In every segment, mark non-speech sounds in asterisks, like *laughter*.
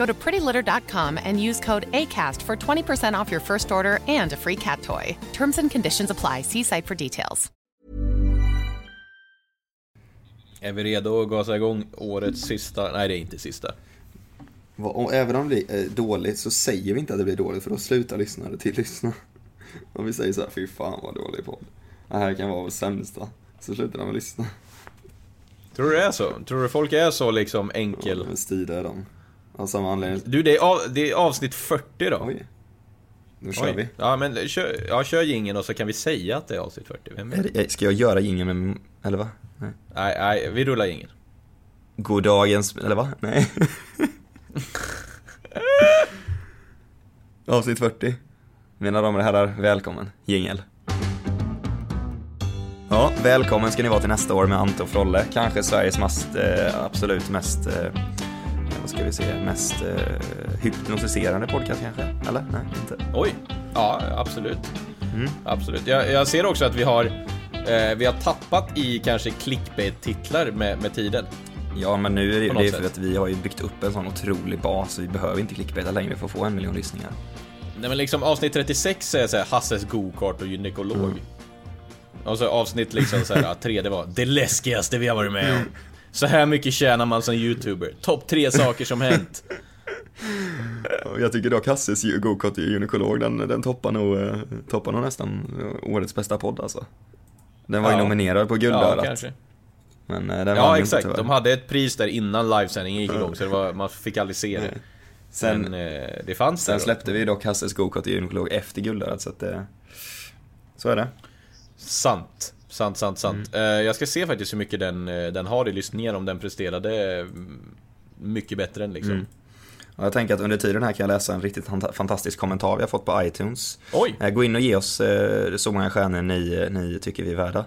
Go to prettylitter.com and use code ACAST for 20% off your first order and a free cat toy. Terms and conditions apply. See site for details. Är vi redo att gasa igång årets sista? Nej, det är inte sista. Och även om det eh, dåligt så säger vi inte att det blir dåligt för då slutar lyssnare till lyssna. *laughs* Om vi säger så här, fy fan vad dålig podd. Det här kan vara vår sämsta. Så slutar de att lyssna. Tror du det är så? Tror du folk är så liksom enkel? Men Stida är de. Av samma anledning. Du, det är, av, det är avsnitt 40 då. Oj. Nu kör Oj. vi. Ja, men kör, ja, kör jingeln och så kan vi säga att det är avsnitt 40. Vem Är det? Ska jag göra jingeln med, eller va? Nej. Nej, nej, vi rullar jingeln. God dagens, eller va? Nej. *laughs* Avsnitt 40. Mina damer och herrar, välkommen. Jingel. Ja, välkommen ska ni vara till nästa år med Ante och Frolle. Kanske Sveriges mest, eh, absolut mest, eh, ska vi säga, mest eh, hypnotiserande podcast kanske? Eller? Nej, inte. Oj! Ja, absolut. Mm. Absolut. Jag, jag ser också att vi har, eh, vi har tappat i kanske clickbait-titlar med, med tiden. Ja, men nu är det, det är för sätt. att vi har ju byggt upp en sån otrolig bas så vi behöver inte clickbaita längre för att få en miljon lyssningar. Nej men liksom avsnitt 36 är såhär Hasses gokart och gynekolog. Mm. Och så avsnitt liksom såhär, tre det var det läskigaste vi har varit med om. *laughs* Så här mycket tjänar man som youtuber. Topp tre saker som hänt. *laughs* Jag tycker dock Hasses ju- gokart i gynekolog, den, den toppar, nog, eh, toppar nog nästan eh, årets bästa podd alltså. Den var ju Ja. nominerad på Ja, Guldörat. kanske. men eh, den Ja exakt, inte, de hade ett pris där innan livesändningen gick igång så det var, *laughs* man fick aldrig se det. Sen, Men det fanns sen då. släppte vi dock Hasses gokart i gynekolog efter Guldörat så att det... Så är det. Sant. Sant, sant, sant. Mm. Eh, jag ska se faktiskt hur mycket den, eh, den har i lyssningar om den presterade eh, mycket bättre än liksom. Mm. Jag tänker att under tiden här kan jag läsa en riktigt fanta- fantastisk kommentar vi har fått på iTunes. Oj! Eh, Gå in och ge oss så många stjärnor ni, ni tycker vi är värda.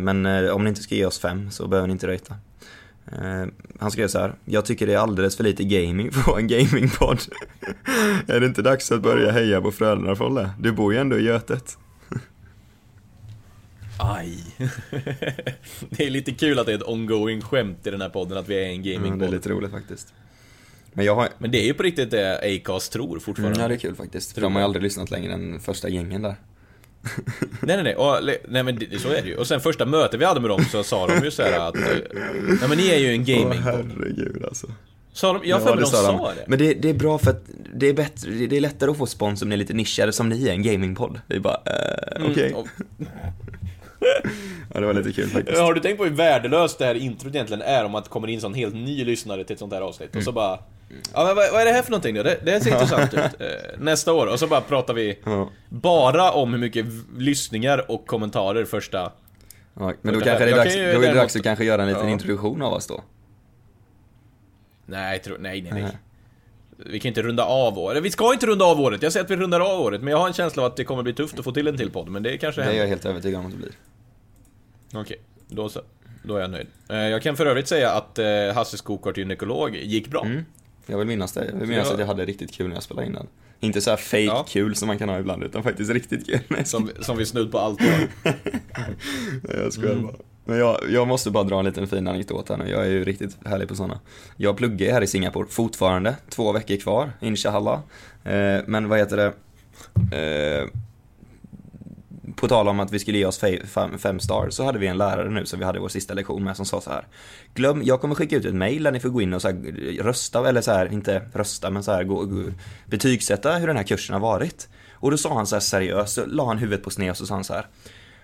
Men om ni inte ska ge oss fem så behöver ni inte röjta. Han skrev så här. Jag tycker det är alldeles för lite gaming vara en gamingpodd. *laughs* är det inte dags att börja heja på Frölunda Folle? Du bor ju ändå i Götet. Aj. *laughs* det är lite kul att det är ett ongoing skämt i den här podden att vi är en Mm, det är gamingpodd. lite roligt faktiskt. Men jag har... Men det är ju på riktigt det Acast tror fortfarande. Mm, ja, det är kul faktiskt. För de har ju aldrig lyssnat längre än första gängen där. *laughs* Nej nej nej, och, nej men det, så är det ju. Och sen första mötet vi hade med dem så sa de ju så här att eh, Nej men ni är ju en Åh gamingpodd. herregud alltså. Sa de, jag har för mig de sa de. sa det. Men det, det är bra för att det är bättre, det är lättare att få spons om ni är lite nischade som ni är, en gamingpodd. Är bara, eh, okej. Mm, och- *laughs* Ja, det var lite kul faktiskt. Har du tänkt på hur värdelöst det här introt egentligen är om att det kommer in sån helt ny lyssnare till ett sånt här avsnitt och Mm. så bara Ja men vad, vad är det här för någonting då? Det, det ser intressant ut. Eh, nästa år, och så bara pratar vi Ja. bara om hur mycket lyssningar och kommentarer första... Ja, men då kanske det är dags, kan då är det dags att kanske göra en liten Ja. introduktion av oss då. Nej, tro, nej, nej, nej. Nej. Vi kan inte runda av året. Vi ska inte runda av året, jag säger att vi rundar av året, men jag har en känsla av att det kommer bli tufft att få till en till podd, men det kanske Det är händer. jag helt övertygad om att det blir. Okej, då så. Då är jag nöjd. Eh, Jag kan för övrigt säga att eh, Hasses gokart gynekolog gick bra. Mm. Jag vill minnas det. Jag vill minnas Ja. att jag hade riktigt kul när jag spelade in den. Inte så här fake Ja. kul som man kan ha ibland, utan faktiskt riktigt kul. Nej, *laughs* Som, som vi snudd på allt har. *laughs* jag skojar Mm. bara. Men jag, jag måste bara dra en liten fin anekdot här nu. Jag är ju riktigt härlig på sådana. Jag pluggar här i Singapore fortfarande. Två veckor kvar, inshallah. Eh, men vad heter det? Eh, på tal om att vi skulle ge oss fem, fem star så hade vi en lärare nu som vi hade vår sista lektion med som sa så här. Glöm, jag kommer skicka ut ett mail där ni får gå in och så här, rösta, eller så här, inte rösta men så här, gå, gå, betygsätta hur den här kursen har varit. Och då sa han så här seriöst, så la han huvudet på sned och så sa han så här.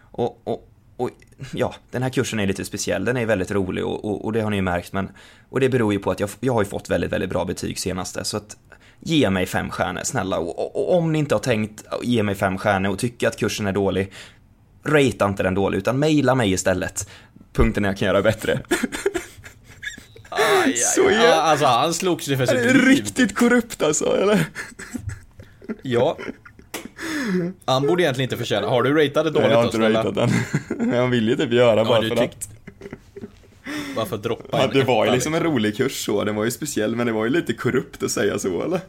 Och, och och ja, den här kursen är lite speciell, den är väldigt rolig och, och, och det har ni ju märkt, men och det beror ju på att jag, jag har ju fått väldigt, väldigt bra betyg senaste, så att ge mig fem stjärnor, snälla. Och, och, och om ni inte har tänkt ge mig fem stjärnor och tycker att kursen är dålig, ratea inte den dålig, utan mejla mig istället. Punkten jag kan göra bättre. Aj, aj, Så jag- Alltså han slogs ju för sitt liv. riktigt korrupt alltså, eller? Ja. Han borde egentligen inte förtjäna. Har du ratat det dåligt jag har då inte ratat den. *laughs* Jag vill ju typ göra bara du för tyckt- att. Bara för att droppa Ja, det var ju liksom en rolig kurs så, den var ju speciell, men det var ju lite korrupt att säga så, eller?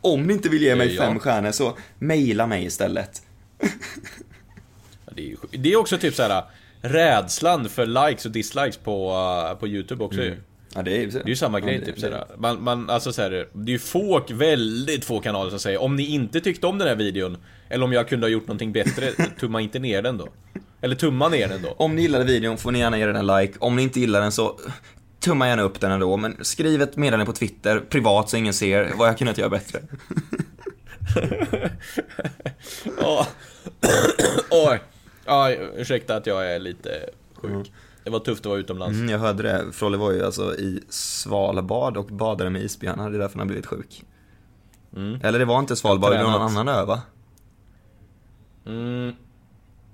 Om ni inte vill ge mig Ja. fem stjärnor så mejla mig istället. Ja, Det är, ju det är också typ så här rädslan för likes och dislikes på, uh, på YouTube också ju. Ja, det är Det är ju samma grej ja, typ det- såhär. Man, man, alltså såhär, det är ju få, väldigt få kanaler som säger om ni inte tyckte om den här videon Eller om jag kunde ha gjort någonting bättre, *laughs* tumma inte ner den då Eller tumma ner den då Om ni gillade videon får ni gärna ge den en like. Om ni inte gillar den så tumma gärna upp den ändå. Men skriv ett meddelande på Twitter, privat så ingen ser, vad jag kunnat göra bättre. *laughs* Ja. *clears throat* Oj. Ja, ursäkta att jag är lite sjuk Det var tufft att vara utomlands Mm, jag hörde det. Frolle var ju alltså i Svalbard och badade med isbjörnar, det är därför han har blivit sjuk. Eller det var inte Svalbard, det var någon annan ö va? mm.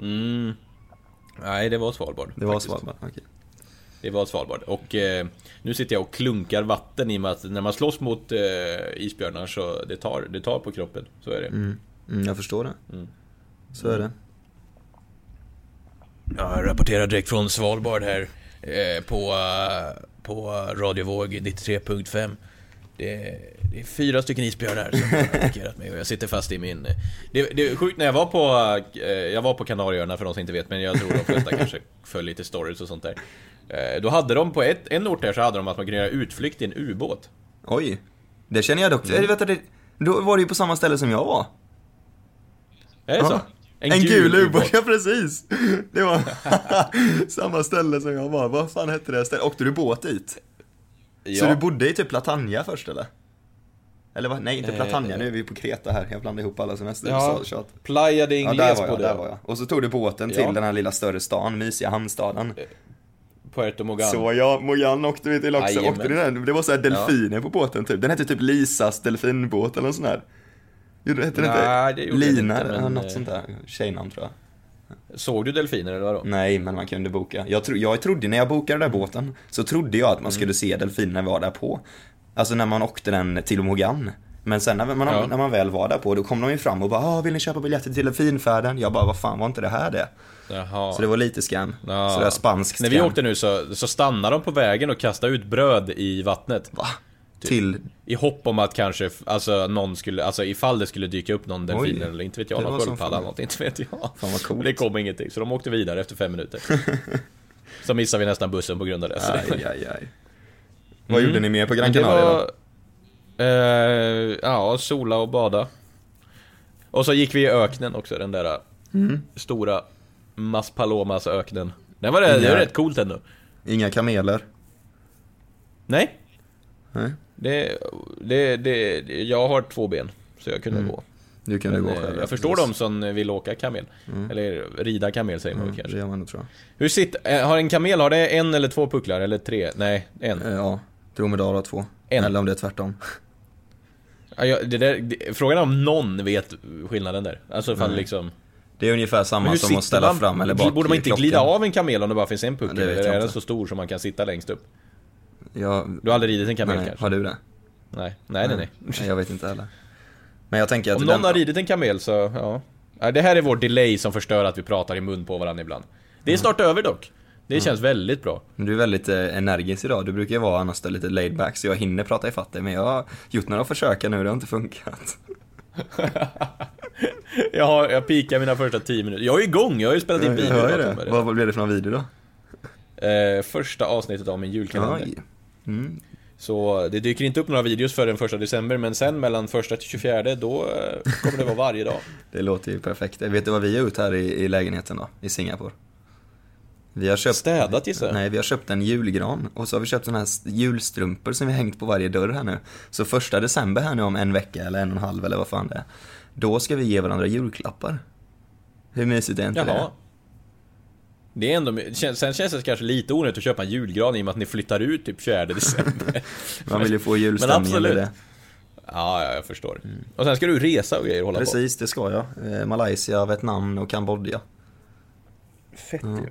Mm. Nej, det var Svalbard Det var faktiskt. Svalbard, okej. Det var Svalbard. Och eh, nu sitter jag och klunkar vatten i och med att när man slåss mot eh, isbjörnar så det tar, det tar på kroppen. Så är det. Mm, jag förstår det. Så är det. Jag rapporterar direkt från Svalbard här eh, på, eh, på radiovåg 93.5. Det är, det är fyra stycken isbjörnar som har attackerat mig och jag sitter fast i min... Det, det är sjukt när jag var på... eh, Jag var på Kanarieöarna för de som inte vet, men jag tror de flesta kanske följer lite stories och sånt där. Eh, Då hade de på ett, en ort där så hade de att man kunde göra utflykt i en ubåt. Oj. Det känner jag dock, mm. vet du, det, då var det ju på samma ställe som jag var. Är det så? Ja. En, gul ubåt, ja precis! Det var *laughs* samma ställe som jag var. Vad fan hette det stället? Åkte du båt dit? Ja. Så du bodde i typ Platanja först eller? Eller vad? Nej, inte Eh, Platanja, nu är vi på Kreta här. Jag blandar ihop alla semester. Ja, så, Playa de ja, Ingles där var jag, bodde där var jag. Och så tog du båten till Ja. den här lilla större stan, mysiga hamnstaden. Puerto Mogan. Så ja, Mojan åkte vi till också. Jajamän. Åkte du den? Det var så här delfiner på båten typ. Den hette typ Lisas delfinbåt eller något sånt där. Gjorde hette den inte? det Lina, inte, eller men, något eh, sånt där. Tjejnamn tror jag. Såg du delfiner eller vadå? Nej, men man kunde boka. Jag, tro, jag trodde, när jag bokade den där båten, så trodde jag att man skulle se delfiner när vi var där på. Alltså när man åkte den till Mogan. Men sen när man, Ja. när man väl var där på, då kom de ju fram och bara ah, vill ni köpa biljetter till delfinfärden? Jag bara, vad fan var inte det här det? Jaha. Så det var lite scam. Ja. Så det var spanskt När vi åkte nu så, så stannade de på vägen och kastade ut bröd i vattnet. Va? Till, I hopp om att kanske, alltså någon skulle, alltså ifall det skulle dyka upp någon delfin eller inte vet jag, var någon sköldpadda eller något, *laughs* inte vet jag. Fan vad coolt. Det kom ingenting, så de åkte vidare efter fem minuter. *laughs* så missade vi nästan bussen på grund av det. Aj, aj, aj. Vad gjorde ni mer på Gran Canaria då? var, eh, Ja, sola och bada. Och så gick vi i öknen också, den där Mm. stora Maspalomas öknen. Den var, det, det var rätt coolt ändå. Inga kameler? Nej, Nej, det, det, det, jag har två ben, så jag kunde gå. du kunde Men, gå eh, själv. jag förstår dem som vill åka kamel. Eller rida kamel säger man Mm, kanske. det gör man nog tror Hur sitter, eh, har en kamel, har det en eller två pucklar? Eller tre? Nej, en. jag. Eh, Ja, dromedar har två. En. Eller om det är tvärtom. Ja, jag, det där, det, frågan är om någon vet skillnaden där. Alltså ifall liksom... Det är ungefär samma som att ställa man? fram eller bak Borde man inte klockan. glida av en kamel om det bara finns en puckel? Eller jag är den så stor som man kan sitta längst upp? Jag, Du har aldrig ridit en kamel nej, kanske? har du det? Nej, nej, nej. nej. Nej, jag vet inte heller. Men jag tänker att Om den, någon har ridit en kamel så, ja. Det här är vår delay som förstör att vi pratar i mun på varandra ibland. Det är snart över dock. Det känns väldigt bra. Du är väldigt eh, energisk idag. Du brukar ju vara annars lite laid back så jag hinner prata ifatt dig. Men jag har gjort några försök nu, det har inte funkat. *laughs* Jag, har, jag pikar mina första 10 minuter. Jag är igång, jag har ju spelat in Jag video. hör det. mig Vad, blev det för någon video då? Eh, första avsnittet av min julkalender. Oj. Mm. Så det dyker inte upp några videos före den första december, men sen mellan första till 24 då eh, kommer det vara varje dag. *laughs* Det låter ju perfekt. Vet du vad vi har gjort här i, i lägenheten då? I Singapore? Vi har köpt... Städat gissar jag. Nej, vi har köpt en julgran och så har vi köpt såna här julstrumpor som vi har hängt på varje dörr här nu. Så första december här nu om en vecka eller en och en halv eller vad fan det är. Då ska vi ge varandra julklappar. Hur mysigt är inte Jaha. Det är ändå, sen känns det kanske lite onödigt att köpa en julgran i och med att ni flyttar ut typ 4 december. *laughs* Man vill ju få julstämningen i det. Ja, ja, jag förstår. Mm. Och sen ska du resa och grejer och hålla Precis, på. det ska jag. Eh, Malaysia, Vietnam och Kambodja. Fett ju. Mm.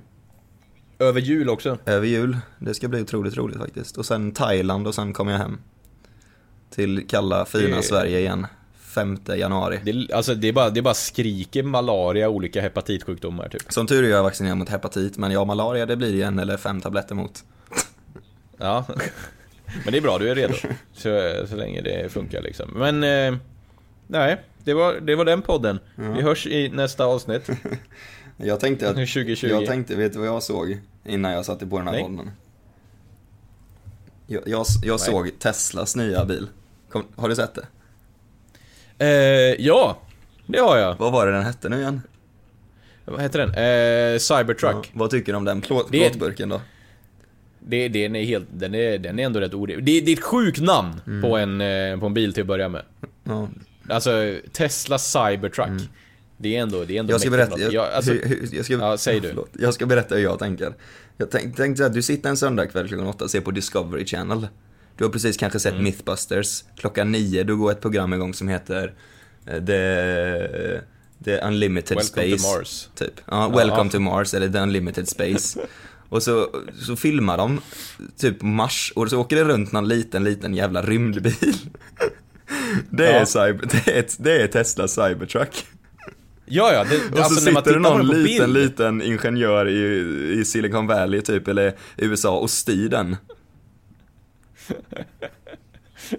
Över jul också? Över jul. Det ska bli otroligt roligt faktiskt. Och sen Thailand och sen kommer jag hem. Till kalla, fina det... Sverige igen. 5 januari. Det, alltså det är, bara, det är bara skriker malaria och olika hepatitsjukdomar typ. Som tur är jag vaccinerad mot hepatit, men ja, malaria det blir en eller fem tabletter mot. Ja, men det är bra, du är redo. Så, så länge det funkar liksom. Men, eh, nej, det var, det var den podden. Ja. Vi hörs i nästa avsnitt. *laughs* jag tänkte att, 2020. jag tänkte, vet du vad jag såg innan jag satte på den här nej. podden? Jag, jag, jag såg Teslas nya bil. Kom, har du sett det? Eh, ja, det har jag. Vad var det den hette nu igen? Vad heter den? Eh, Cybertruck. Ja, vad tycker du om den plåt, plåtburken då? Det, den, är helt, den, är, den är ändå rätt orimlig. Det, det är ett sjukt namn mm. på, en, eh, på en bil till att börja med. Ja. Alltså, Tesla Cybertruck. Mm. Det är ändå, det är ändå Jag ska berätta, jag, jag, alltså, hur, jag ska, ja, säg du. Förlåt, jag ska berätta hur jag tänker. Jag tänkte tänk att du sitter en söndagkväll klockan åtta och ser på Discovery Channel. Du har precis kanske sett mm. Mythbusters. Klockan nio, då går ett program igång som heter uh, The, The Unlimited welcome Space. To Mars. Typ. Ja, Welcome ja. to Mars, eller The Unlimited Space. *laughs* och så, så filmar de typ Mars och så åker det runt någon liten, liten jävla rymdbil. *laughs* det, är ja. cyber, det, är, det är Tesla Cybertruck. Ja, ja. Det, och så alltså, sitter det någon liten, bild. liten ingenjör i, i Silicon Valley typ, eller USA och styr den.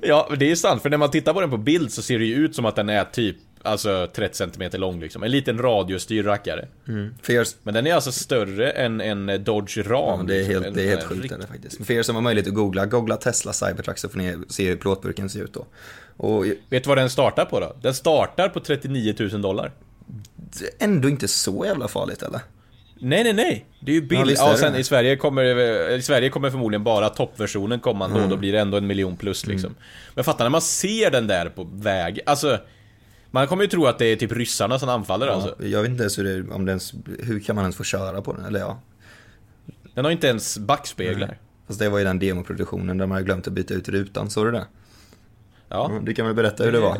Ja, det är sant. För när man tittar på den på bild så ser det ju ut som att den är typ Alltså 30 cm lång liksom. En liten radiostyrd rackare. Mm. Men den är alltså större än en Dodge Ram. Ja, det är liksom. helt, det är helt sjukt rikt... faktiskt. För er som har möjlighet att googla, googla Tesla Cybertruck så får ni se hur plåtburken ser ut då. Och... Vet du vad den startar på då? Den startar på 39 000 dollar. Ändå inte så jävla farligt eller? Nej, nej, nej. Det är ju billigt. Ja, ja sen i Sverige kommer, i Sverige kommer förmodligen bara toppversionen komma ändå, mm. då blir det ändå en miljon plus liksom. Mm. Men fatta när man ser den där på väg, alltså man kommer ju tro att det är typ ryssarna som anfaller ja, alltså. Jag vet inte ens hur, det, om det ens, hur kan man ens få köra på den, eller ja. Den har inte ens backspeglar. Nej. Fast det var ju den demoproduktionen där man hade glömt att byta ut rutan, såg du det? Ja. ja. Du kan väl berätta hur det var?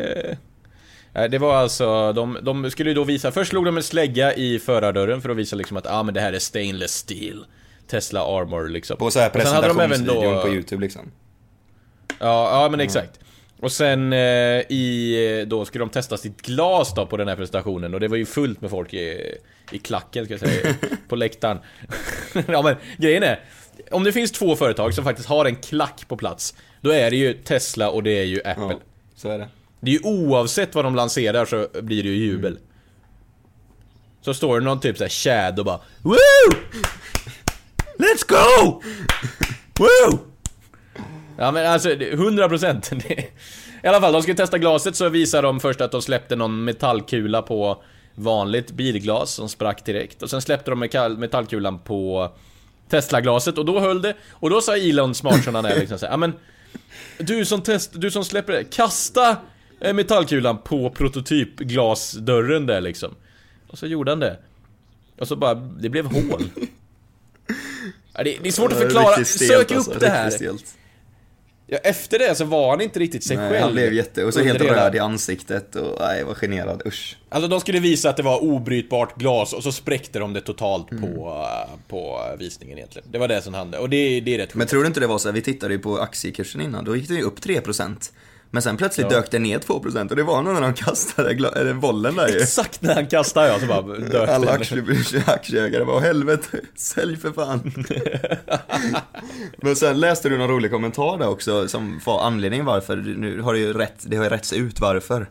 Det var alltså, de, de skulle ju då visa, först slog de en slägga i förardörren för att visa liksom att ah, men det här är stainless steel Tesla Armor liksom. På så här presentationsvideon då... på YouTube liksom. Ja, ja men exakt. Och sen eh, i, då skulle de testa sitt glas då på den här presentationen och det var ju fullt med folk i, i klacken ska jag säga, på läktaren. *laughs* ja men grejen är, om det finns två företag som faktiskt har en klack på plats, då är det ju Tesla och det är ju Apple. Ja, så är det. Det är ju oavsett vad de lanserar så blir det ju jubel. Mm. Så står det någon typ såhär Chad och bara Woo! Let's go! Woo! Ja men alltså, 100% *laughs* I alla fall, de skulle testa glaset så visar de först att de släppte någon metallkula på vanligt bilglas som sprack direkt. Och sen släppte de metallkulan på Tesla-glaset och då höll det. Och då sa Elon smart som han är liksom såhär, ja men Du som test, du som släpper det, kasta metallkulan på prototypglasdörren där liksom. Och så gjorde han det. Och så bara, det blev hål. *laughs* Ja, det, det, är svårt att förklara, sök upp alltså, det här. Ja, efter det så var han inte riktigt sig nej, själv. han blev jätte... Och så helt röd i ansiktet och nej, var generad, usch. Alltså de skulle visa att det var obrytbart glas och så spräckte de det totalt mm. på, på visningen egentligen. Det var det som hände, och det, det är rätt Men tror du inte det var så här, vi tittade ju på aktiekursen innan, då gick det ju upp 3%. Men sen plötsligt ja. dök det ner 2% och det var nog när de kastade bollen där ju. Exakt när han kastade ja, så bara dök Alla *laughs* aktieägare bara, helvete, sälj för fan. *laughs* Men sen läste du någon rolig kommentar där också som var anledningen varför, nu har det ju rätt, det har ju rätts ut varför.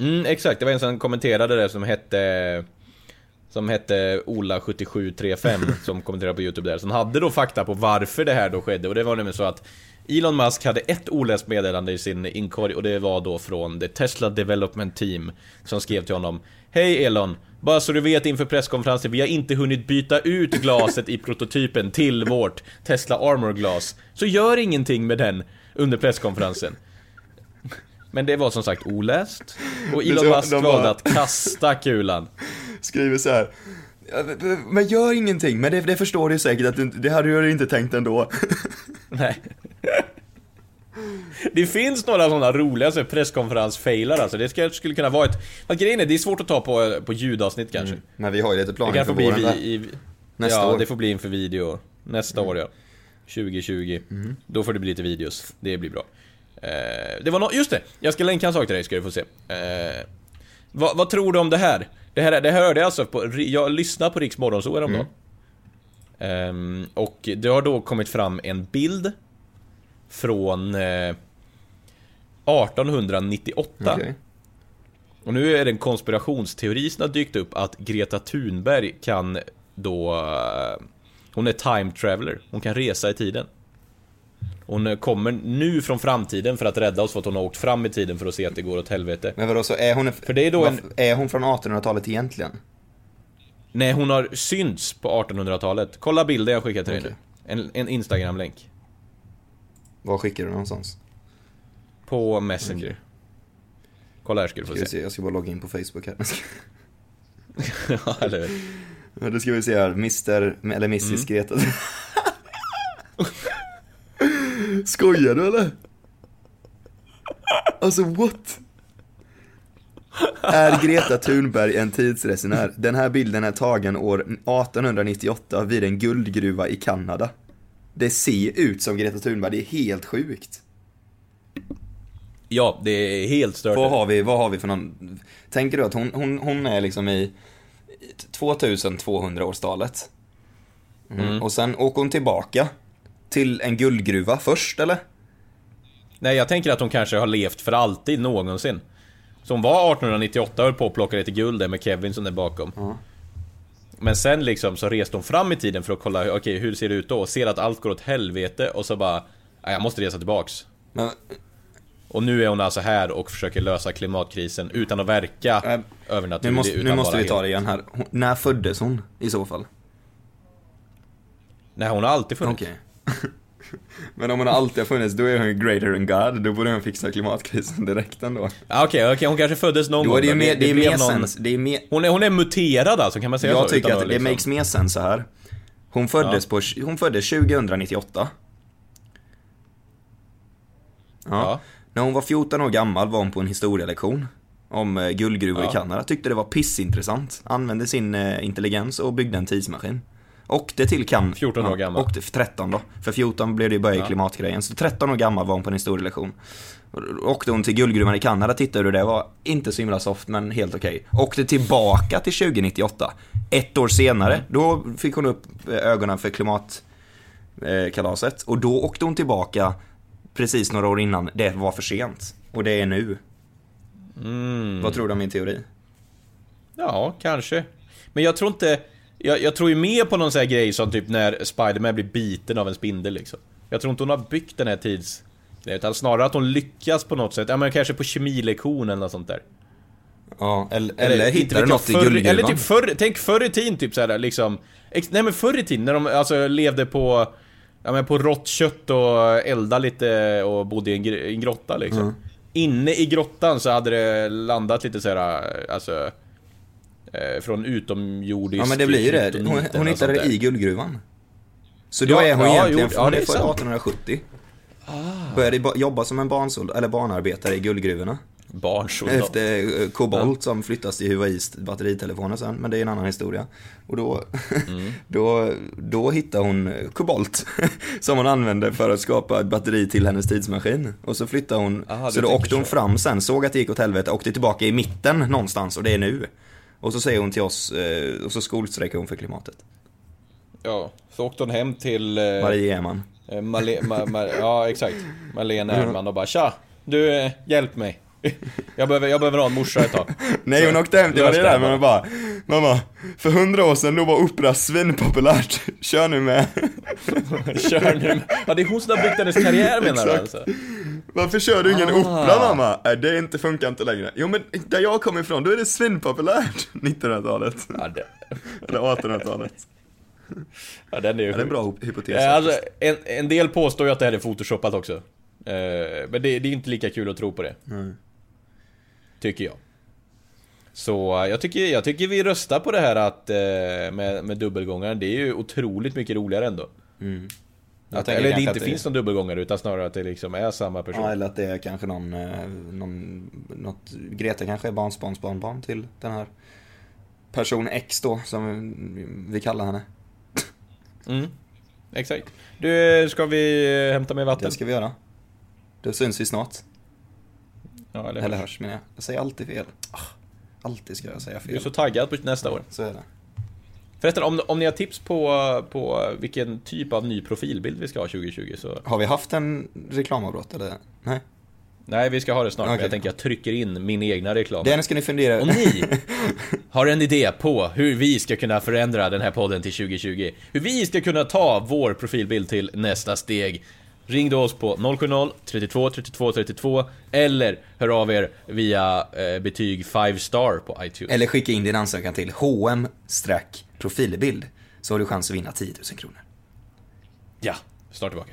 Mm, exakt, det var en som kommenterade det som hette som hette Ola7735 som kommenterade på Youtube där. Som hade då fakta på varför det här då skedde och det var nämligen så att Elon Musk hade ett oläst meddelande i sin inkorg och det var då från The Tesla Development Team som skrev till honom Hej Elon, bara så du vet inför presskonferensen, vi har inte hunnit byta ut glaset i prototypen till vårt Tesla Armor-glas. Så gör ingenting med den under presskonferensen. Men det var som sagt oläst. Och Elon Musk valde att kasta kulan. Skriver så här men- gör ingenting, men det, det förstår du säkert att du, det hade du inte tänkt ändå. Nej. Det finns några sådana roliga så presskonferens-failar alltså. Det skulle kunna vara ett... Fast grejen är, det är svårt att ta på, på ljudavsnitt kanske. Men vi har ju lite Det planer kan för bli våren vi, i, Nästa ja, år. Mm. det får bli inför video. Nästa år ja. 2020. Då får det bli lite videos. Det blir bra. Eh, det var nå just det! Jag ska länka en sak till dig ska du få se. Eh, vad, vad tror du om det här? Det här, det här hörde jag alltså på, jag lyssnade på Riks Morgonzoo häromdagen. Mm. Ehm, och det har då kommit fram en bild från eh, 1898. Okej. Och nu är det en konspirationsteori som har dykt upp att Greta Thunberg kan då... eh, Hon är time traveler, hon kan resa i tiden. Hon eh, kommer nu från framtiden för att rädda oss för att hon har åkt fram i tiden för att se att det går åt helvete. Men vadå, så är hon, För det är då en- är hon från 1800-talet egentligen? Nej, hon har synts på 1800-talet. Kolla bilden jag skickade till dig nu. En, en Instagram-länk. Var skickar du någonstans? På Messenger. Kolla här ska du få Ska se. se, jag ska bara logga in på Facebook här. *laughs* ja, eller hur? Ja, det ska vi se här, Mr, eller Mrs Greta. Skojar du eller? Alltså what? Är Greta Thunberg en tidsresenär? Den här bilden är tagen år 1898 vid en guldgruva i Kanada. Det ser ut som Greta Thunberg, det är helt sjukt. Ja, det är helt stört. Vad har vi, vad har vi för någon, tänker du att hon, hon, hon är liksom i 2200-årstalet? Mm. Och sen åker hon tillbaka till en guldgruva först eller? Nej, jag tänker att hon kanske har levt för alltid någonsin. Så hon var 1898 och höll på att plocka lite guld där med Kevin som är bakom. Men sen liksom så reste hon fram i tiden för att kolla, okej hur ser det ut då? Ser att allt går åt helvete och så bara, "Nej, jag måste resa tillbaks. Men, Och nu är hon alltså här och försöker lösa klimatkrisen utan att verka Äh, nu övernaturlig. måste, utan nu måste vi ta det igen här. Hon, när föddes hon i så fall? Nej, hon har alltid funnits. Okej. *laughs* Men om hon alltid har funnits, då är hon ju greater than God. Då borde hon fixa klimatkrisen direkt ändå. Ja, Okej, okej, hon kanske föddes någon Då är det ju mer, det är blev mer någon- sens, det är mer, Hon är, hon är muterad alltså, kan man säga så? jag tycker att det liksom- makes mer sense så här. Hon föddes på, hon föddes 2098. Ja. Ja. När hon var 14 år gammal var hon på en historielektion om eh, guldgruvor Ja. i Kanada. Tyckte det var pissintressant. Använde sin eh, intelligens och byggde en tidsmaskin. Åkte till Kan... 14 år gammal. Åkte, 13 då. För 14 blev det ju börja i klimatgrejen. Så 13 år gammal var hon på en historielektion. Åkte hon till guldgruvan i Kanada, tittade hur det var. Inte så himla soft, men helt okej. Åkte tillbaka till 2098. Ett år senare, då fick hon upp eh, ögonen för klimatkalaset. Och då åkte hon tillbaka precis några år innan det var för sent. Och det är nu. Mm. Vad tror du om min teori? Ja, kanske. Men jag tror inte... Jag, jag tror ju mer på någon sån här grej som typ när Spiderman blir biten av en spindel liksom. Jag tror inte hon har byggt den här tids... Utan snarare att hon lyckas på något sätt. Ja men kanske på kemilektion eller något sånt där. Ja, eller, eller, du jag, något i guldgruvan? Eller typ förr, tänk förr i tiden typ såhär liksom... Ex, nej men förr i tiden när de alltså levde på... Ja men på rått kött och elda lite och bodde i en, i en grotta liksom. Mm. Inne i grottan så hade det landat lite såhär, alltså... Eh, från utomjordisk Ja men det blir ju det. Hon, hon hittade det i guldgruvan. Så då Ja, är hon ja, egentligen, jo, ja, hon det är är född sant. 1870. Började bo- jobba som en barnsoldat, eller barnarbetare i guldgruvorna. Barnsoldat. Efter kobolt som flyttas till Huawei's batteritelefoner sen, men det är en annan historia. Och då, Mm. *laughs* då, då hittar hon kobolt *laughs* som hon använde för att skapa ett batteri till hennes tidsmaskin. Och så flyttar hon, Aha, så då åkte hon så. fram sen, såg att det gick åt helvete, åkte tillbaka i mitten någonstans och det är nu. Och så säger hon till oss, eh, och så skolstrejkar hon för klimatet. Ja, så åkte hon hem till... Eh, Marie Eman. Eh, Male, ma, ma, ja, exakt. Malena *laughs* Erdman och bara Tja! Du, eh, hjälp mig. Jag behöver, jag behöver ha en morsa ett tag. Nej hon åkte hem till det där men hon bara Mamma, för hundra år sedan då var opera svinpopulärt, kör nu med *laughs* Kör nu. Ja, det är hon som har byggt hennes karriär menar du alltså? Varför kör du ingen Ah. opera mamma? Nej det inte funkar inte längre Jo men där jag kommer ifrån, då är det svinpopulärt *laughs* 1900-talet Ja, det, Eller 1800-talet ja den är ju Ja, det är en bra hypotes Eh, Alltså, en, en del påstår ju att det här är photoshopat också. Eh, men det, det är inte lika kul att tro på det. Tycker jag. Så jag tycker, jag tycker vi röstar på det här att, eh, med, med dubbelgångaren. Det är ju otroligt mycket roligare ändå. Mm. Att, eller det inte att finns någon dubbelgångare utan snarare att det liksom är samma person. Ja, eller att det är kanske någon, eh, någon något, Greta kanske är barnsbarnsbarnbarn till den här person X då, som vi kallar henne. Mm. Exakt. Du, ska vi eh, hämta mer vatten? Det ska vi göra. Då syns vi snart. Ja, eller, Eller hörs menar jag. Jag säger alltid fel. Ah, Alltid ska jag säga Du är fel. så taggad på nästa år. Så är det. Förresten, om, om ni har tips på, på vilken typ av ny profilbild vi ska ha 2020 så... Har vi haft en reklamavbrott eller? Nej. Nej, vi ska ha det snart, men Okej. jag tänker jag trycker in min egna reklam. Den ska ni fundera Om ni *laughs* har en idé på hur vi ska kunna förändra den här podden till 2020, hur vi ska kunna ta vår profilbild till nästa steg, ring då oss på 070 32 32 32 eller hör av er via eh, betyg 5 star på iTunes. Eller skicka in din ansökan till hm profilbild så har du chans att vinna 10 000 kronor. Ja, snart tillbaka.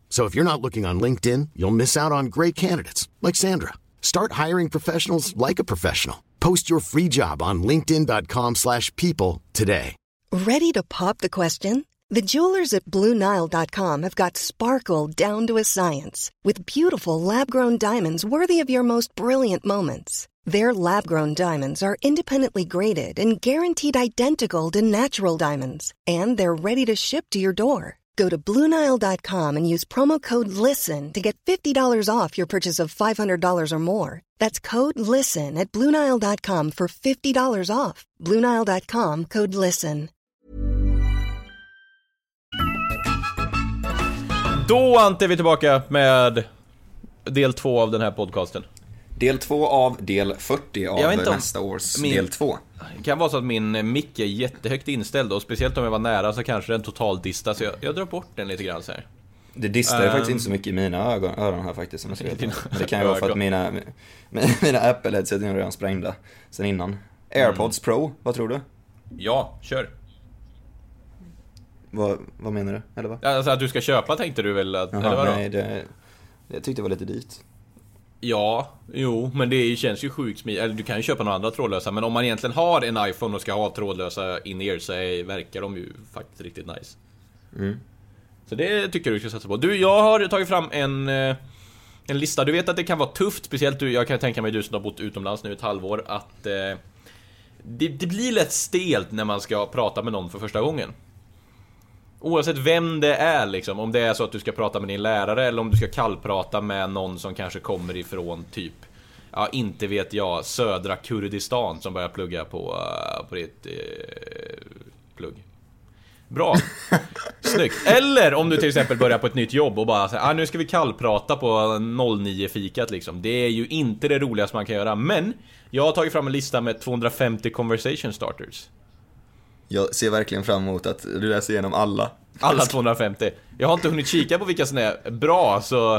So if you're not looking on LinkedIn, you'll miss out on great candidates like Sandra. Start hiring professionals like a professional. Post your free job on linkedin.com/people today. Ready to pop the question? The jewelers at BlueNile.com have got sparkle down to a science with beautiful lab grown diamonds worthy of your most brilliant moments. Their lab grown diamonds are independently graded and guaranteed identical to natural diamonds, and they're ready to ship to your door. Go to BlueNile.com and use promo code LISTEN to get $50 off your purchase of $500 or more. That's code LISTEN at BlueNile.com for $50 off. BlueNile.com code LISTEN. Då Ante är vi tillbaka med del två av den här podcasten. Del 2 av del 40 av Jag vet inte om nästa års min- del 2. Det kan vara så att min mick är jättehögt inställd och speciellt om jag var nära så kanske den total dista så jag, jag drar bort den lite grann så här. Det distar Ehm. faktiskt inte så mycket i mina ögon, öron här faktiskt. Som jag ska Men det kan ju vara för att mina, *laughs* mina Apple-headset är redan sprängda sen innan. AirPods Pro, vad tror du? Ja, kör. Vad, vad menar du? Eller vad? Alltså att du ska köpa tänkte du väl? Att, eller Jaha, vadå? nej, det, jag tyckte det var lite dyrt. Ja, jo, men det känns ju sjukt smidigt. Eller du kan ju köpa några andra trådlösa, men om man egentligen har en iPhone och ska ha trådlösa in-ear så är, verkar de ju faktiskt riktigt nice. Mm. Så det tycker jag du ska satsa på. Du, jag har tagit fram en, eh, en lista. Du vet att det kan vara tufft, speciellt du, jag kan tänka mig du som har bott utomlands nu ett halvår, att eh, det, det blir lätt stelt när man ska prata med någon för första gången. Oavsett vem det är liksom, om det är så att du ska prata med din lärare eller om du ska kallprata med någon som kanske kommer ifrån typ Ja, inte vet jag, södra Kurdistan som börjar plugga på, eh, på ditt eh, plugg. Bra! *laughs* Snyggt! Eller om du till exempel börjar på ett nytt jobb och bara säger ah, nu ska vi kallprata på 09-fikat liksom. Det är ju inte det roligaste man kan göra, men jag har tagit fram en lista med 250 conversation starters. Jag ser verkligen fram emot att du läser igenom alla. Alla 250. Jag har inte hunnit kika på vilka som är bra, så...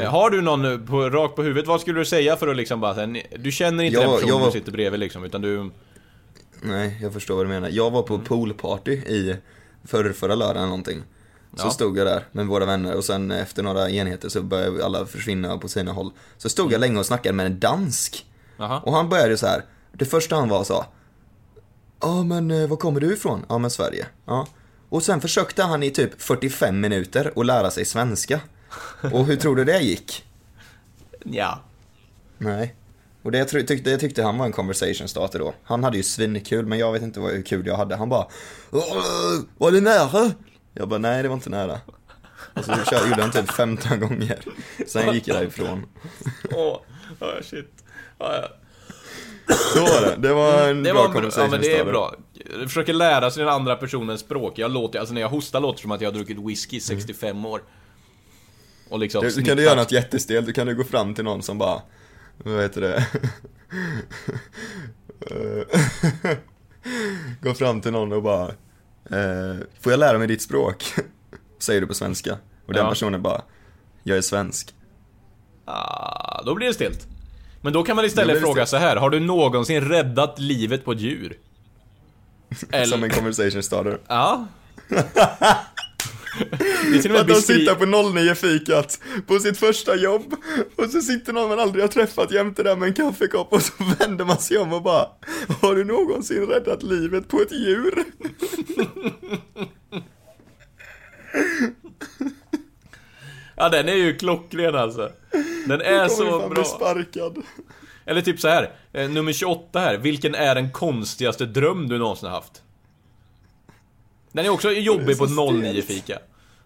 Eh, Har du någon på, rakt på huvudet, vad skulle du säga för att liksom bara Du känner inte Jag- den personen jag var- du sitter bredvid liksom, utan du... Nej, jag förstår vad du menar. Jag var på poolparty i förr, förra lördagen någonting. Så Ja. stod jag där med våra vänner och sen efter några enheter så började alla försvinna på sina håll. Så stod jag länge och snackade med en dansk. Jaha. Och han började så här. det första han var sa Ja men eh, var kommer du ifrån? Ja men Sverige. Ja. Och sen försökte han i typ 45 minuter att lära sig svenska. Och hur tror du det gick? Ja. Nej. Och det, tyckte, det tyckte han var en conversation starter då. Han hade ju svinkul, men jag vet inte vad, hur kul jag hade. Han bara "Åh, Var det nära? Jag bara nej, det var inte nära. Och så kör- gjorde han typ 15 gånger. Sen gick jag därifrån. Åh, oh, shit. Ja, ja. Så var det. Det var en Det bra var bra, conversation ja men det är bra. Jag försöker lära sig den andra personens språk. Jag låter, alltså när jag hostar låter det som att jag har druckit whisky i 65 år. Och liksom Du, du kan du göra något jättestelt, du kan du gå fram till någon som bara, vad heter det? *laughs* Gå fram till någon och bara, eh, får jag lära mig ditt språk? *laughs* Säger du på svenska. Och den Ja. personen bara, jag är svensk. Ah, då blir det stelt. Men då kan man istället det fråga stelt. så här. Har du någonsin räddat livet på ett djur? Eller... *laughs* Som en conversation starter. Ja. *laughs* det Att de sitter på 09-fikat på sitt första jobb och så sitter någon man aldrig har träffat jämte där med en kaffekopp och så vänder man sig om och bara Har du någonsin räddat livet på ett djur? *laughs* Ja, den är ju klockren alltså. Den är så bra. sparkad. Eller typ så här. eh, nummer 28 här. Vilken är den konstigaste dröm du någonsin har haft? Den är också jobbig på så stelt. 09-fika.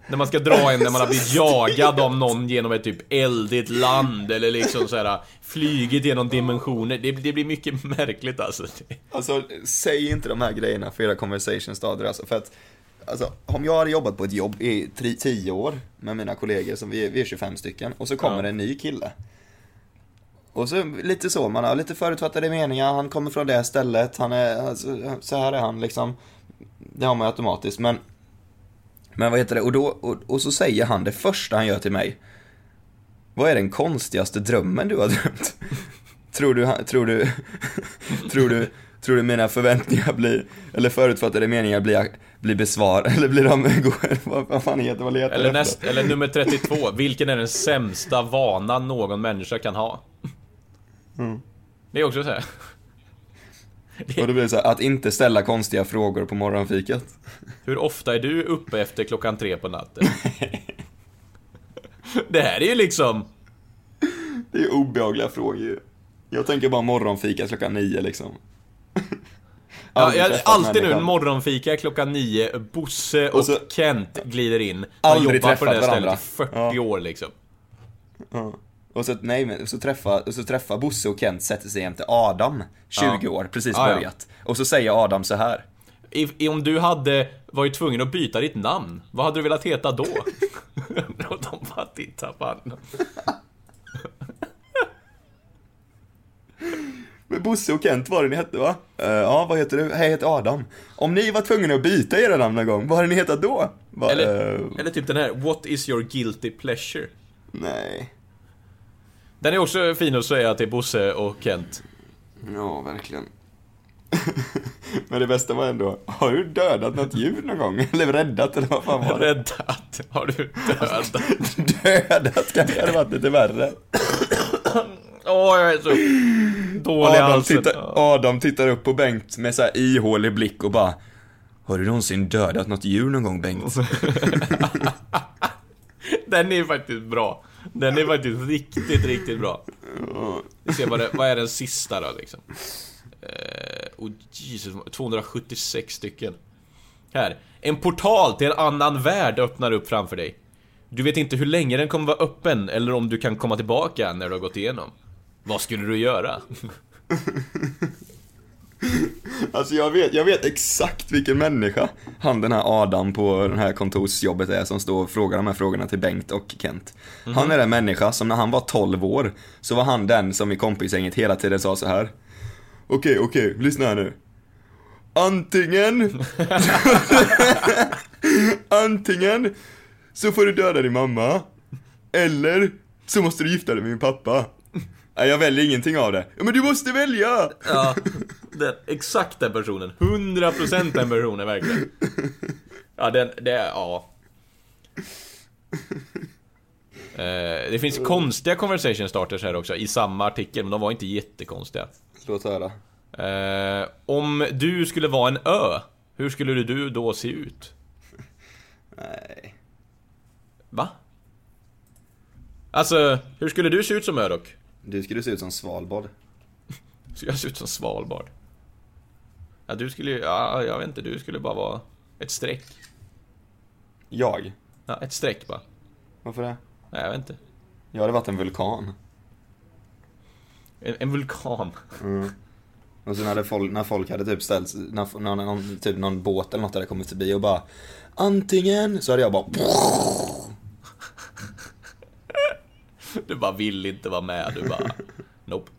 När man ska dra en när man har *laughs* blivit jagad av någon genom ett typ eldigt land eller liksom så här flygit genom dimensioner. Det, det blir mycket *laughs* märkligt alltså. Alltså, säg inte de här grejerna för era conversation starter alltså, för att Alltså, om jag hade jobbat på ett jobb i 10 år med mina kollegor, som vi, är- vi är 25 stycken, och så kommer Ja. en ny kille. Och så lite så, man har lite förutfattade meningar, han kommer från det stället, han är, alltså, så här är han liksom. Det har man ju automatiskt, men Men vad heter det, och då, och, och så säger han det första han gör till mig. Vad är den konstigaste drömmen du har drömt? *laughs* Tror du, tror du, *laughs* tror du, tror du mina förväntningar blir, eller förutfattade meningar blir, blir besvar, *laughs* eller blir de, *laughs* vad, vad fan heter vad letar Eller, näst, eller nummer 32. Vilken är den sämsta vanan någon människa kan ha? Det är också så här. *laughs* Och då blir det så här, att inte ställa konstiga frågor på morgonfikat. Hur ofta är du uppe efter klockan tre på natten? Det här är ju liksom... Det är obehagliga frågor ju. Jag tänker bara morgonfika klockan nio liksom. Ja, jag, alltid nu, morgonfika klockan nio, Bosse och, Och så- Kent glider in. Har Aldrig jobbat på det där stället i 40 Ja. år liksom. Ja. Och så, nej men, så träffar, så träffar Bosse och Kent, sätter sig jämte Adam, 20 Ja. år, precis Ja, ja. börjat. Och så säger Adam så här. I, i, om du hade varit tvungen att byta ditt namn, vad hade du velat heta då? *laughs* och de bara tittar på honom. *laughs* Bosse och Kent var det ni hette va? Eh, ja, vad heter du? Hej, jag heter Adam. Om ni var tvungna att byta era namn någon gång, vad hade ni hetat då? Va, Eller, eh, eller typ den här, What is your guilty pleasure? nej. Den är också fin att säga till Bosse och Kent. Ja, verkligen. *laughs* Men det bästa var ändå, har du dödat något djur någon gång? *laughs* Eller räddat, eller vad fan var det? Räddat. Har du dödat? *laughs* Dödat kanske hade varit lite värre. Åh, jag är så dålig Adam halsen. tittar, Adam tittar upp på Bengt med så här ihålig blick och bara Har du någonsin dödat något djur någon gång Bengt? *laughs* Den är faktiskt bra. Den är faktiskt riktigt, riktigt bra. Vi ser vad, det, vad är den sista då liksom. Eh, oh Jesus, 276 stycken. Här. En portal till en annan värld öppnar upp framför dig. Du vet inte hur länge den kommer vara öppen eller om du kan komma tillbaka när du har gått igenom. Vad skulle du göra? *laughs* Alltså jag vet, jag vet exakt vilken människa han den här Adam på det här kontorsjobbet är som står och frågar de här frågorna till Bengt och Kent. Han är den människa som när han var 12 år så var han den som i kompisgänget hela tiden sa så här. Okej, okej, lyssna här nu. Antingen *laughs* Antingen så får du döda din mamma Eller så måste du gifta dig med min pappa. Nej, jag väljer ingenting av det. Ja, men du måste välja! Ja, den, exakt den personen. 100% den personen, verkligen. Ja, den, det, ja. Eh, det finns konstiga conversation starters här också, i samma artikel, men de var inte jättekonstiga. Låt höra. Eh, om du skulle vara en ö, hur skulle du då se ut? Nej. Va? Alltså, hur skulle du se ut som ö dock? Du skulle se ut som Svalbard. *laughs* Skulle jag se ut som Svalbard? Ja, du skulle ju, ja, jag vet inte, du skulle bara vara ett streck. Jag? Ja, ett streck bara. Varför det? Nej, jag vet inte. Jag hade varit en vulkan. En, en vulkan. Mm. Och så när, folk, när folk hade typ ställt, när, när någon, typ någon båt eller något hade kommit förbi och bara Antingen, så hade jag bara Du bara vill inte vara med, du bara... *laughs* Nope.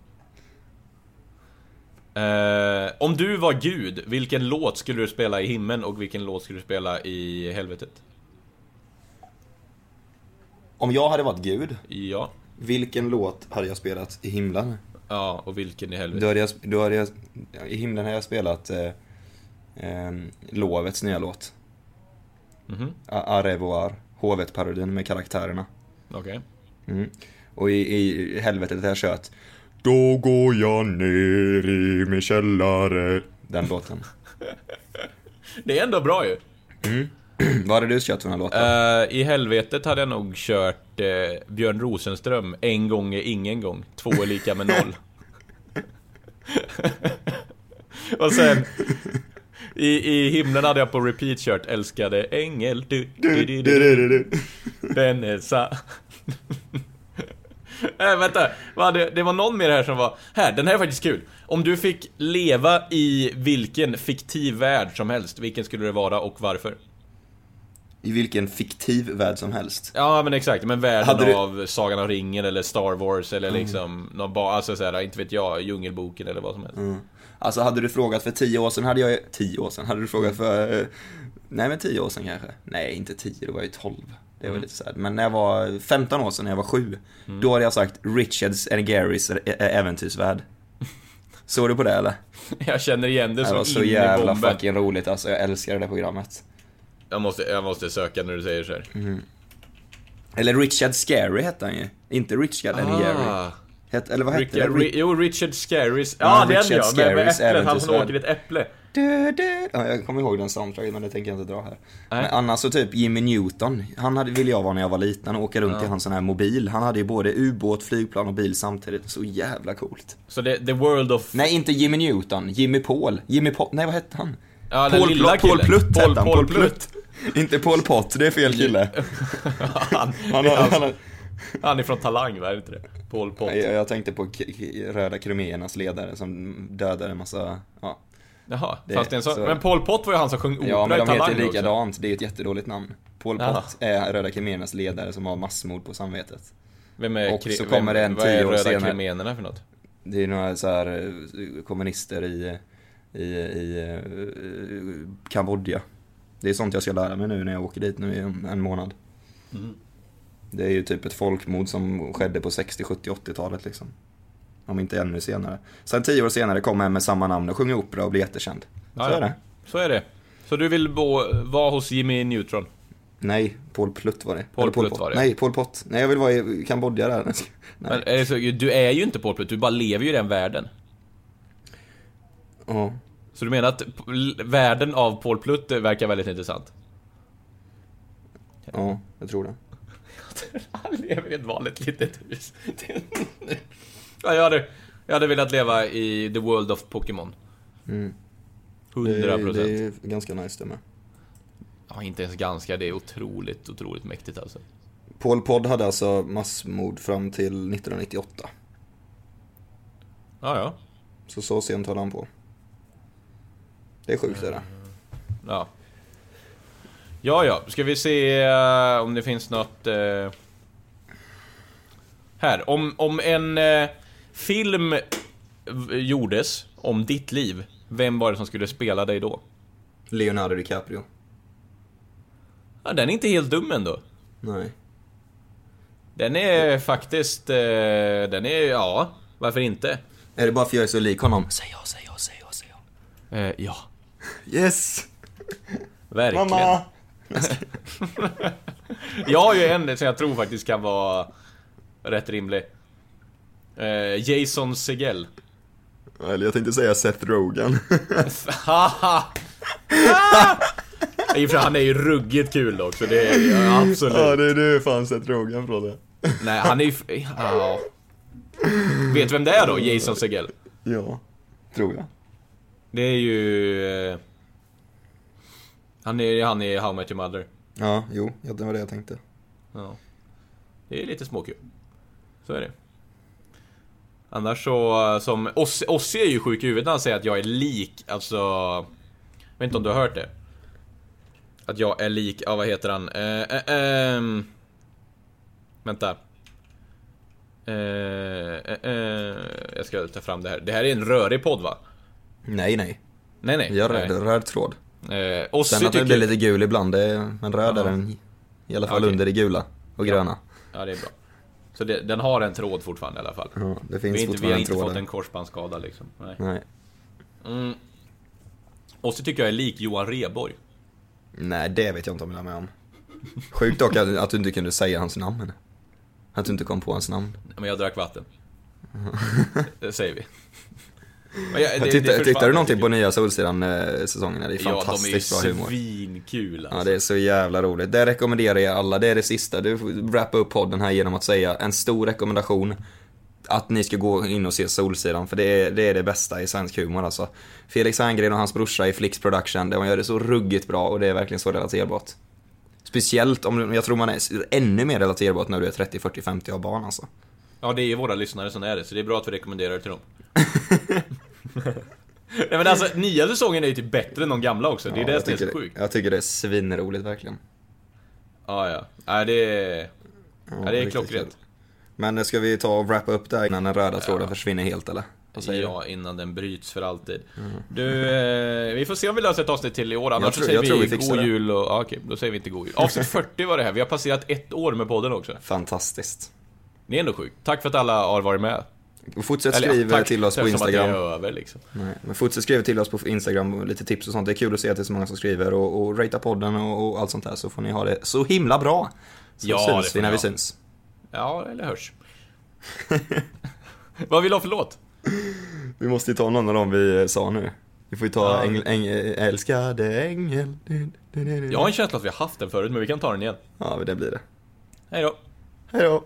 Eh, om du var gud, vilken låt skulle du spela i himlen och vilken låt skulle du spela i helvetet? Om jag hade varit gud, Ja. vilken låt hade jag spelat i himlen? Ja, och vilken i Då helvetet? hade jag, då hade jag, I himlen hade jag spelat eh, eh, Lovets nya låt. Mhm, A- Arevoir, Hovet-parodin med karaktärerna. okej. Mm. Och i, i helvetet jag kört Då går jag ner i min källare. Den låten. *laughs* Det är ändå bra ju. *clears throat* Vad hade du kört för den här låten? Eh, I helvetet hade jag nog kört eh, Björn Rosenström, En gång är ingen gång, två är lika med noll. *laughs* och sen i, I himlen hade jag på repeat kört Älskade ängel, du, du, du, du, Den är sa... Nej *laughs* vänta, vad det, det var någon mer här som var... Här, den här är faktiskt kul. Om du fick leva i vilken fiktiv värld som helst, vilken skulle det vara och varför? I vilken fiktiv värld som helst. Ja men exakt, men världen du- av Sagan om ringen eller Star Wars eller liksom någon ba- alltså såhär, inte vet jag, Djungelboken eller vad som helst. Alltså hade du frågat för tio år sedan hade jag Tio år sedan? Hade du frågat för... eh, Nej men tio år sedan kanske? Nej inte tio, då var ju tolv. Det var lite sad. Men när jag var 15 år sedan, när jag var sju. Då hade jag sagt Richards and Garys äventyrsvärld. *laughs* Såg du på det eller? Jag känner igen det Det som var så in i jävla bomben. fucking roligt alltså, jag älskar det där programmet. Jag måste, jag måste söka när du säger så här. Eller Richard Scary hette han ju. Inte Richard and Gary. Ah, Het, eller vad hette Richard, det? Ri- jo, Richard Scarys. Ja, Ja, den ja, med, med äpplet, han som åker i ett äpple. Du, du. Ja, jag kommer ihåg den soundtracken men det tänker jag inte dra här. Nej. Men annars så typ Jimmy Newton, han hade, ville jag vara när jag var liten och åka runt i hans sån här mobil. Han hade ju både ubåt, flygplan och bil samtidigt. Så jävla coolt. Så det, the world of... Nej, inte Jimmy Newton, Jimmy Paul. Jimmy Paul, nej vad hette han? Ja, Paul, Paul. Plutt Paul- hette han, Paul Paul Plutt. inte Paul Pott, det är fel kille. *laughs* han, Han, har- han, han, har- han är från Talang, va? Är inte det? Paul Pott. jag, jag tänkte på Röda Khmerernas ledare som dödade en massa, ja. Jaha, Det- fast det är en sån... så- Men Pol Pot var ju han som sjöng opera Ja, men i de heter också. likadant. Det är ett jättedåligt namn. Pol Jaha. Pot är Röda Khmerernas ledare som har massmord på samvetet. Vem är, Och så kommer det en vem, vad är Röda. Khmererna för något? Det är några så här eh, kommunister i, i, i eh, Kambodja. Det är sånt jag ska lära mig nu när jag åker dit nu i en, en månad. Mm. Det är ju typ ett folkmord som skedde på 60, 70, 80-talet liksom. Om inte ännu senare. Sen tio år senare kom han med samma namn och sjunger opera och blir jättekänd. Så Ja, ja. är det. Så är det. Så du vill bo, vara hos Jimmy Neutron? Nej, Paul Plutt var det. Paul Eller Plutt Pot. var det. Nej, Paul Pott. Nej, jag vill vara i Kambodja där. *laughs* Nej. Men är det så, du är ju inte Paul Plutt, du bara lever ju i den världen. Ja. Så du menar att världen av Paul Plutt verkar väldigt intressant? ja, jag tror det. *laughs* Han lever i ett vanligt litet hus. *laughs* ja, jag, hade, jag hade velat leva i the world of Pokémon. Mm. 100 Det, det procent. är ganska nice det med. Ja, inte ens ganska, det är otroligt, otroligt mäktigt alltså. Paul Podd hade alltså massmord fram till 1998. Ja, ja. Så så sent höll han på. Det är sjukt det. Ja. Ja, ja. Ska vi se eh, om det finns något... eh, Här. Om, om en eh, film gjordes om ditt liv, vem var det som skulle spela dig då? Leonardo DiCaprio. Ja, den är inte helt dum ändå. Nej. Den är faktiskt, eh, den är, ja, varför inte? Är det bara för att jag är så lik honom? Säg ja, säg ja, säg ja, säg ja. Eh, ja, Yes! verkligen. Mamma! *laughs* Jag har ju en som jag tror faktiskt kan vara rätt rimlig. Eh, Jason Segel. Eller jag tänkte säga Seth Rogen. *laughs* *laughs* I för han är ju ruggigt kul också, det är ja, absolut. ja, det är du fan Seth Rogen från det. *laughs* Nej, han är ju... Ja. Vet du vem det är då? Jason Segel? Ja, tror jag. Det är ju... eh, Han är han är How I Met Your Mother. Ja, jo, det var det jag tänkte. Ja. Det är lite småkul. Så är det. Annars så, eh, som Ossi, Ossi är ju sjuk i huvudet när han säger att jag är lik, alltså... Jag vet inte om du har hört det? Att jag är lik, ja vad heter han? Eh, eh, ehm. vänta. Eh, eh, eh, jag ska ta fram det här. Det här är en rörig podd va? Nej, nej. Nej nej. Jag nej. röd, röd tråd. Eh, Ossi Sen att den blir lite gul ibland, det men röd är den i alla fall Okej. under det gula och gröna. Ja, det är bra. Så det, den har en tråd fortfarande i alla fall. Ja, det vi, finns har inte, vi har inte fått en korsbandsskada liksom. Nej. Nej. Mm. Och så tycker jag är lik Johan Rheborg. Nej, det vet jag inte om jag är med om. Sjukt dock att, att du inte kunde säga hans namn. Att du inte kom på hans namn. Men jag drack vatten. det säger vi. Jag, Jag tittar, försvann, tittar du någonting på nya Solsidan-säsongen? Det är jag. Ja, de är ju fantastiskt bra humor. svinkul alltså. Ja, det är så jävla roligt. Det rekommenderar jag alla. Det är det sista. Du får wrappa upp podden här genom att säga en stor rekommendation. Att ni ska gå in och se Solsidan, för det är det, är det bästa i svensk humor alltså. Felix Herngren och hans brorsa i Flix Production, de gör det så ruggigt bra och det är verkligen så relaterbart. Speciellt om, jag tror man är ännu mer relaterbart när du är 30, 40, 50 och har barn alltså. Ja, det är våra lyssnare som är det, så det är bra att vi rekommenderar det till dem. *laughs* Nej men alltså, nya säsongen är ju typ bättre än de gamla också. Det är Ja, det jag som är så sjukt. Jag tycker det är svinroligt verkligen. Ja, ja. Nej, det är... Ja, det är klockrent. Men ska vi ta och wrappa upp där innan den röda tråden försvinner helt eller? Säger Ja, innan den bryts för alltid. Du, eh, vi får se om vi löser ett avsnitt till i år, annars tror- så säger jag vi, vi god det. jul och... Ja, okej, då säger vi inte god jul. Avsnitt *laughs* 40 var det här, vi har passerat ett år med podden också. Fantastiskt. Det är ändå sjukt. Tack för att alla har varit med. Fortsätt Eller, skriva tack, till oss på Instagram. över liksom. Nej, men fortsätt skriva till oss på Instagram, lite tips och sånt. Det är kul att se att det är så många som skriver och, och ratea podden och, och allt sånt där så får ni ha det så himla bra. Så Ja, syns vi när vi syns. Ja, eller hörs. *laughs* Vad vill du ha för låt? Vi måste ju ta någon av dem vi sa nu. Vi får ju ta Ja. ängel, ängel, älskade ängel. Jag har en känsla att vi har haft den förut, men vi kan ta den igen. Ja, det blir det. Hej då. Hej då.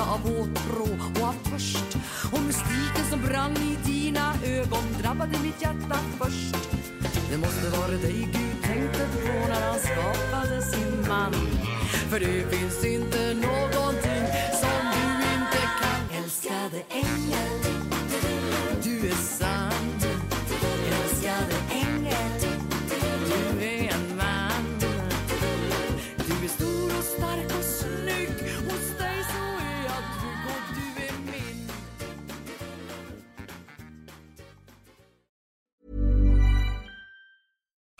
Att av åtrå och av törst. Och mystiken som brann i dina ögon drabbade mitt hjärta först. Det måste vara dig Gud tänkte på när han skapade sin man. För det finns inte någonting som du inte kan. Älskade ängel